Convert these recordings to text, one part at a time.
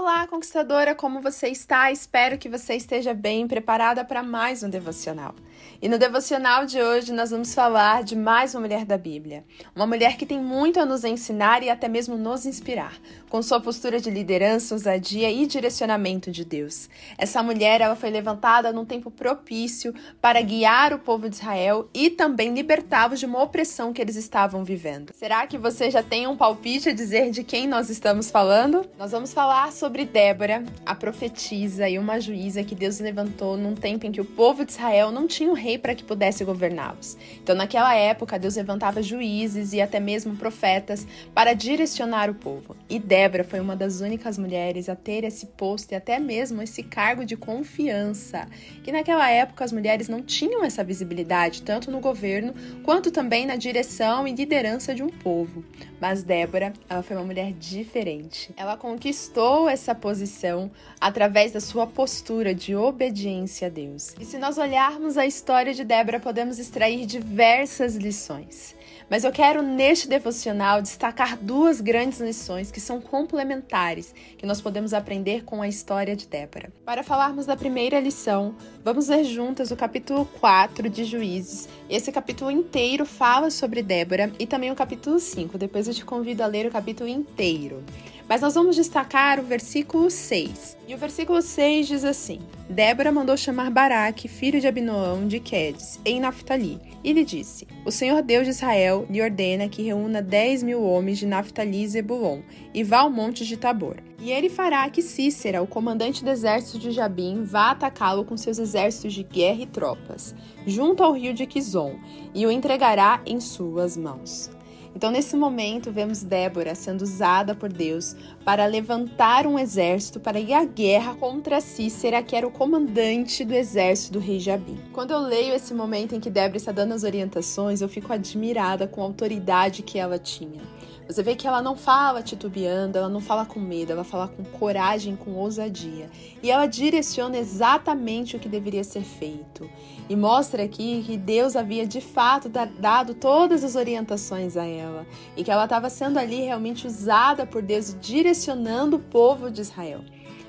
Olá, conquistadora, como você está? Espero que você esteja bem preparada para mais um devocional. E no devocional de hoje nós vamos falar de mais uma mulher da Bíblia. Uma mulher que tem muito a nos ensinar e até mesmo nos inspirar, com sua postura de liderança, ousadia e direcionamento de Deus. Essa mulher ela foi levantada num tempo propício para guiar o povo de Israel e também libertá-los de uma opressão que eles estavam vivendo. Será que você já tem um palpite a dizer de quem nós estamos falando? Nós vamos falar sobre Débora, a profetisa e uma juíza que Deus levantou num tempo em que o povo de Israel não tinha um rei para que pudesse governá-los. Então, naquela época, Deus levantava juízes e até mesmo profetas para direcionar o povo. E Débora foi uma das únicas mulheres a ter esse posto e até mesmo esse cargo de confiança, que naquela época as mulheres não tinham essa visibilidade, tanto no governo quanto também na direção e liderança de um povo. Mas Débora, ela foi uma mulher diferente. Ela conquistou essa posição através da sua postura de obediência a Deus. E se nós olharmos a história de Débora, podemos extrair diversas lições. Mas eu quero neste devocional destacar duas grandes lições que são complementares, que nós podemos aprender com a história de Débora. Para falarmos da primeira lição, vamos ler juntas o capítulo 4 de Juízes. Esse capítulo inteiro fala sobre Débora e também o capítulo 5. Depois eu te convido a ler o capítulo inteiro. Mas nós vamos destacar o versículo 6. E o versículo 6 diz assim: Débora mandou chamar Baraque, filho de Abinoão, de Quedes, em Naphtali, e lhe disse: O Senhor Deus de Israel lhe ordena que reúna dez mil homens de Naphtali e Zebulon, e vá ao monte de Tabor. E ele fará que Cícera, o comandante do exército de Jabim, vá atacá-lo com seus exércitos de guerra e tropas, junto ao rio de Quizon, e o entregará em suas mãos. Então, nesse momento, vemos Débora sendo usada por Deus para levantar um exército para ir à guerra contra Cícera, que era o comandante do exército do rei Jabim. Quando eu leio esse momento em que Débora está dando as orientações, eu fico admirada com a autoridade que ela tinha. Você vê que ela não fala titubeando, ela não fala com medo, ela fala com coragem, com ousadia. E ela direciona exatamente o que deveria ser feito. E mostra aqui que Deus havia de fato dado todas as orientações a ela. E que ela estava sendo ali realmente usada por Deus, direcionando o povo de Israel.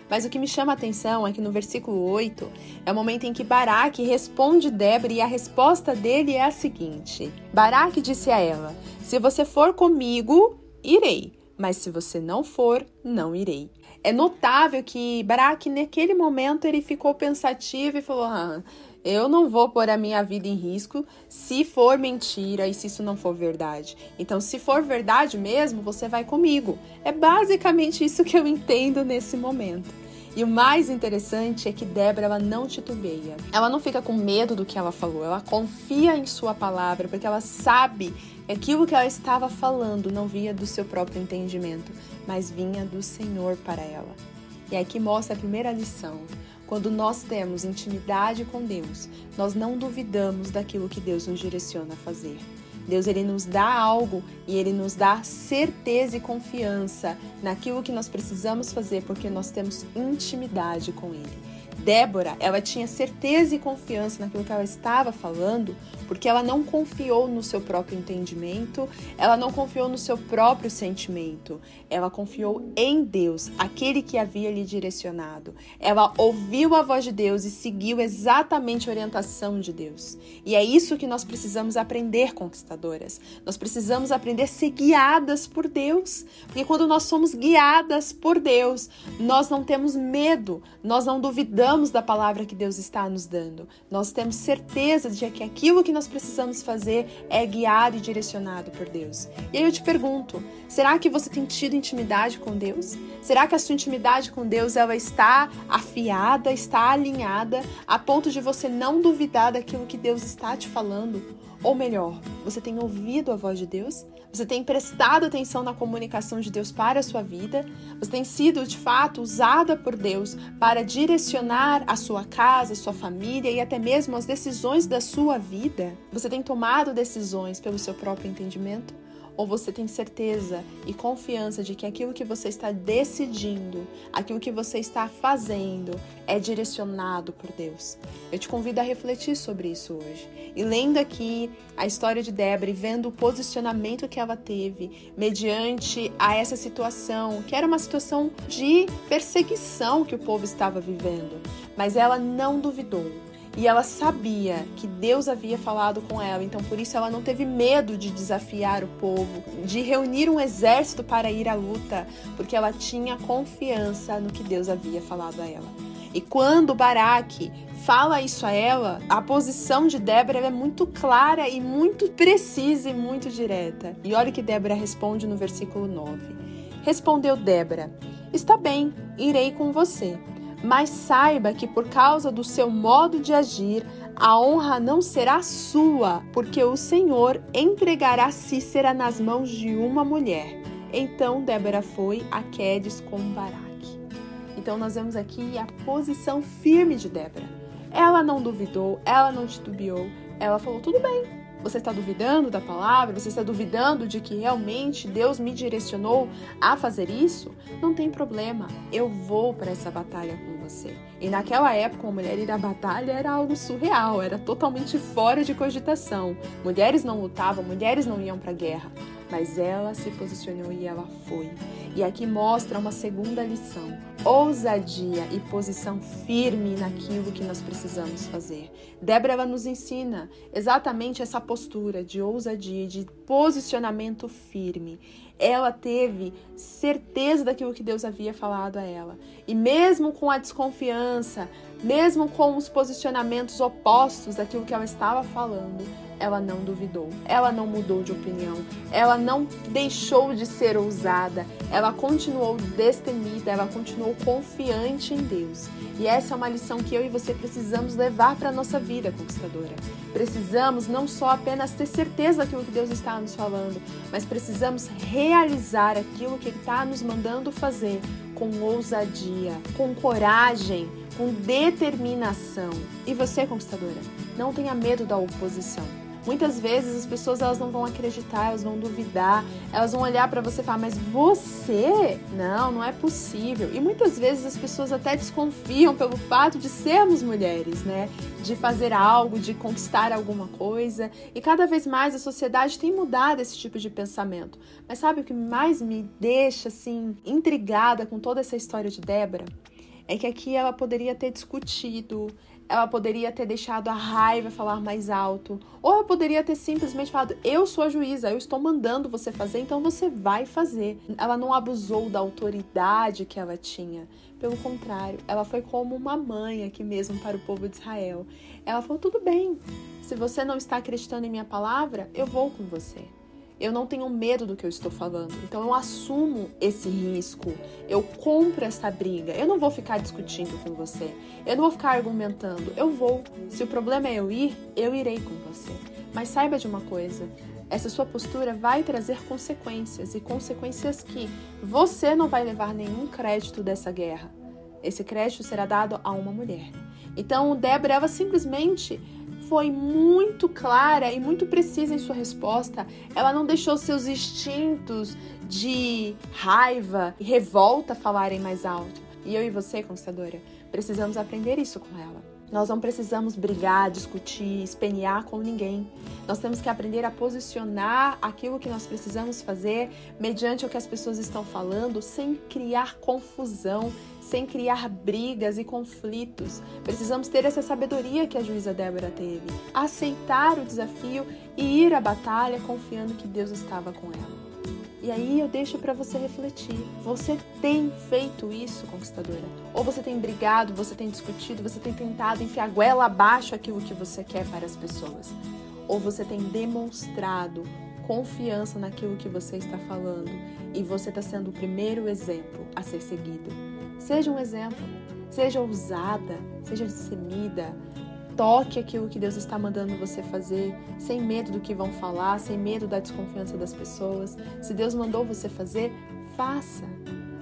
Mas o que me chama a atenção é que no versículo 8 é o momento em que Baraque responde Débora e a resposta dele é a seguinte: Baraque disse a ela: Se você for comigo, irei, mas se você não for, não irei. É notável que Baraque, naquele momento, ele ficou pensativo e falou: ah, eu não vou pôr a minha vida em risco se for mentira e se isso não for verdade. Então, se for verdade mesmo, você vai comigo. É basicamente isso que eu entendo nesse momento. E o mais interessante é que Débora ela não titubeia. Ela não fica com medo do que ela falou, ela confia em sua palavra, porque ela sabe que aquilo que ela estava falando não vinha do seu próprio entendimento, mas vinha do Senhor para ela. E aqui mostra a primeira lição. Quando nós temos intimidade com Deus, nós não duvidamos daquilo que Deus nos direciona a fazer. Deus ele nos dá algo e ele nos dá certeza e confiança naquilo que nós precisamos fazer porque nós temos intimidade com ele. Débora, ela tinha certeza e confiança naquilo que ela estava falando, porque ela não confiou no seu próprio entendimento, ela não confiou no seu próprio sentimento, ela confiou em Deus, aquele que havia lhe direcionado. Ela ouviu a voz de Deus e seguiu exatamente a orientação de Deus. E é isso que nós precisamos aprender, conquistadoras. Nós precisamos aprender a ser guiadas por Deus, porque quando nós somos guiadas por Deus, nós não temos medo, nós não duvidamos duvidamos da palavra que Deus está nos dando. Nós temos certeza de que aquilo que nós precisamos fazer é guiado e direcionado por Deus. E aí eu te pergunto, será que você tem tido intimidade com Deus? Será que a sua intimidade com Deus ela está afiada, está alinhada a ponto de você não duvidar daquilo que Deus está te falando? Ou melhor, você tem ouvido a voz de Deus? Você tem prestado atenção na comunicação de Deus para a sua vida? Você tem sido de fato usada por Deus para direcionar a sua casa, a sua família e até mesmo as decisões da sua vida? Você tem tomado decisões pelo seu próprio entendimento? Ou você tem certeza e confiança de que aquilo que você está decidindo, aquilo que você está fazendo, é direcionado por Deus? Eu te convido a refletir sobre isso hoje. E lendo aqui a história de Débora e vendo o posicionamento que ela teve mediante a essa situação, que era uma situação de perseguição que o povo estava vivendo, mas ela não duvidou e ela sabia que Deus havia falado com ela, então por isso ela não teve medo de desafiar o povo, de reunir um exército para ir à luta, porque ela tinha confiança no que Deus havia falado a ela. E quando Baraque fala isso a ela, a posição de Débora é muito clara e muito precisa e muito direta. E olha o que Débora responde no versículo 9. Respondeu Débora: Está bem, irei com você mas saiba que por causa do seu modo de agir, a honra não será sua, porque o Senhor entregará Cícera nas mãos de uma mulher. Então Débora foi a Quedes com Baraque. Então nós vemos aqui a posição firme de Débora. Ela não duvidou, ela não titubeou, ela falou: tudo bem, você está duvidando da palavra? Você está duvidando de que realmente Deus me direcionou a fazer isso? Não tem problema, eu vou para essa batalha com você. E naquela época, uma mulher ir à batalha era algo surreal, era totalmente fora de cogitação. Mulheres não lutavam, mulheres não iam para a guerra, mas ela se posicionou e ela foi. E aqui mostra uma segunda lição: ousadia e posição firme naquilo que nós precisamos fazer. Débora ela nos ensina exatamente essa postura de ousadia, de posicionamento firme. Ela teve certeza daquilo que Deus havia falado a ela. E mesmo com a desconfiança, mesmo com os posicionamentos opostos daquilo que ela estava falando, ela não duvidou, ela não mudou de opinião, ela não deixou de ser ousada, ela continuou destemida, ela continuou confiante em Deus. E essa é uma lição que eu e você precisamos levar para a nossa vida conquistadora. Precisamos não só apenas ter certeza daquilo que Deus está nos falando, mas precisamos realizar aquilo que Ele está nos mandando fazer com ousadia, com coragem, com determinação. E você, conquistadora, não tenha medo da oposição. Muitas vezes as pessoas elas não vão acreditar, elas vão duvidar, elas vão olhar para você e falar: "Mas você? Não, não é possível". E muitas vezes as pessoas até desconfiam pelo fato de sermos mulheres, né? De fazer algo, de conquistar alguma coisa. E cada vez mais a sociedade tem mudado esse tipo de pensamento. Mas sabe o que mais me deixa assim intrigada com toda essa história de Débora? É que aqui ela poderia ter discutido, ela poderia ter deixado a raiva falar mais alto, ou ela poderia ter simplesmente falado: Eu sou a juíza, eu estou mandando você fazer, então você vai fazer. Ela não abusou da autoridade que ela tinha. Pelo contrário, ela foi como uma mãe aqui mesmo para o povo de Israel. Ela falou: Tudo bem, se você não está acreditando em minha palavra, eu vou com você. Eu não tenho medo do que eu estou falando. Então eu assumo esse risco. Eu compro essa briga. Eu não vou ficar discutindo com você. Eu não vou ficar argumentando. Eu vou. Se o problema é eu ir, eu irei com você. Mas saiba de uma coisa: essa sua postura vai trazer consequências e consequências que você não vai levar nenhum crédito dessa guerra. Esse crédito será dado a uma mulher. Então, Débora, ela simplesmente foi muito clara e muito precisa em sua resposta. Ela não deixou seus instintos de raiva e revolta falarem mais alto. E eu e você, conquistadora, precisamos aprender isso com ela. Nós não precisamos brigar, discutir, espenear com ninguém. Nós temos que aprender a posicionar aquilo que nós precisamos fazer mediante o que as pessoas estão falando, sem criar confusão, sem criar brigas e conflitos. Precisamos ter essa sabedoria que a juíza Débora teve, aceitar o desafio e ir à batalha confiando que Deus estava com ela. E aí eu deixo para você refletir. Você tem feito isso, conquistadora? Ou você tem brigado, você tem discutido, você tem tentado enfiar goela abaixo aquilo que você quer para as pessoas? Ou você tem demonstrado confiança naquilo que você está falando e você está sendo o primeiro exemplo a ser seguido? Seja um exemplo, seja ousada, seja dissemida, toque aquilo que Deus está mandando você fazer, sem medo do que vão falar, sem medo da desconfiança das pessoas. Se Deus mandou você fazer, faça.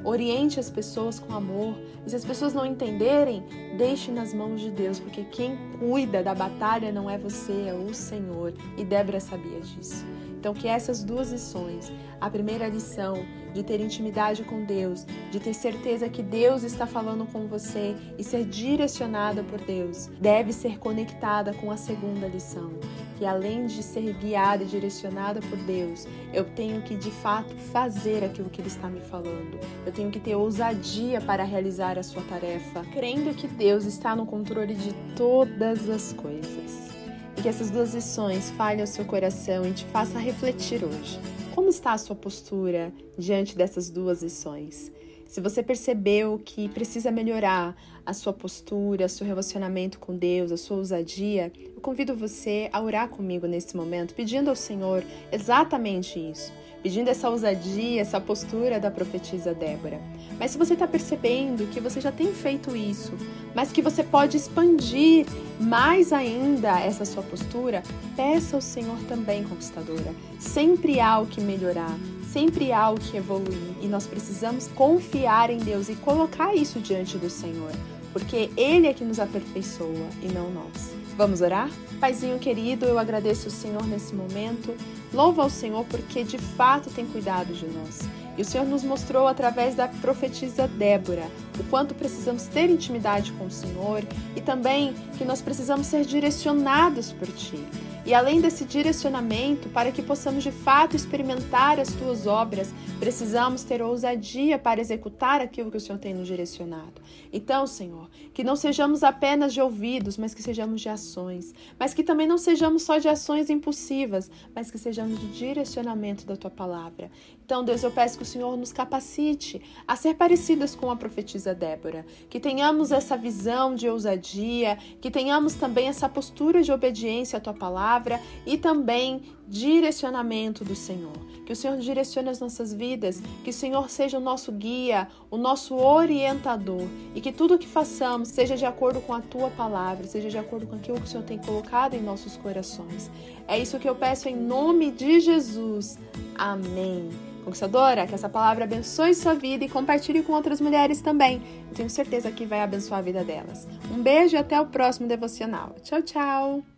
Oriente as pessoas com amor. E se as pessoas não entenderem, deixe nas mãos de Deus, porque quem cuida da batalha não é você, é o Senhor. E Débora sabia disso. Então, que essas duas lições, a primeira lição de ter intimidade com Deus, de ter certeza que Deus está falando com você e ser direcionada por Deus, deve ser conectada com a segunda lição, que além de ser guiada e direcionada por Deus, eu tenho que de fato fazer aquilo que Ele está me falando. Eu tenho que ter ousadia para realizar a sua tarefa, crendo que Deus está no controle de todas as coisas. Que essas duas lições falhem ao seu coração e te façam refletir hoje. Como está a sua postura diante dessas duas lições? Se você percebeu que precisa melhorar a sua postura, seu relacionamento com Deus, a sua ousadia, eu convido você a orar comigo nesse momento, pedindo ao Senhor exatamente isso pedindo essa ousadia, essa postura da profetisa Débora. Mas se você está percebendo que você já tem feito isso, mas que você pode expandir mais ainda essa sua postura, peça ao Senhor também, conquistadora. Sempre há o que melhorar, sempre há o que evoluir e nós precisamos confiar em Deus e colocar isso diante do Senhor, porque Ele é que nos aperfeiçoa e não nós. Vamos orar? Paizinho querido, eu agradeço o Senhor nesse momento. Louva ao Senhor porque de fato tem cuidado de nós. E o Senhor nos mostrou através da profetisa Débora o quanto precisamos ter intimidade com o Senhor e também que nós precisamos ser direcionados por Ti. E além desse direcionamento, para que possamos de fato experimentar as tuas obras, precisamos ter ousadia para executar aquilo que o Senhor tem nos direcionado. Então, Senhor, que não sejamos apenas de ouvidos, mas que sejamos de ações. Mas que também não sejamos só de ações impulsivas, mas que sejamos de direcionamento da tua palavra. Então, Deus, eu peço que Senhor nos capacite a ser parecidas com a profetisa Débora, que tenhamos essa visão de ousadia, que tenhamos também essa postura de obediência à tua palavra e também direcionamento do Senhor. Que o Senhor direcione as nossas vidas, que o Senhor seja o nosso guia, o nosso orientador e que tudo o que façamos seja de acordo com a tua palavra, seja de acordo com aquilo que o Senhor tem colocado em nossos corações. É isso que eu peço em nome de Jesus. Amém. Conquistadora, que essa palavra abençoe sua vida e compartilhe com outras mulheres também. Tenho certeza que vai abençoar a vida delas. Um beijo e até o próximo devocional. Tchau, tchau!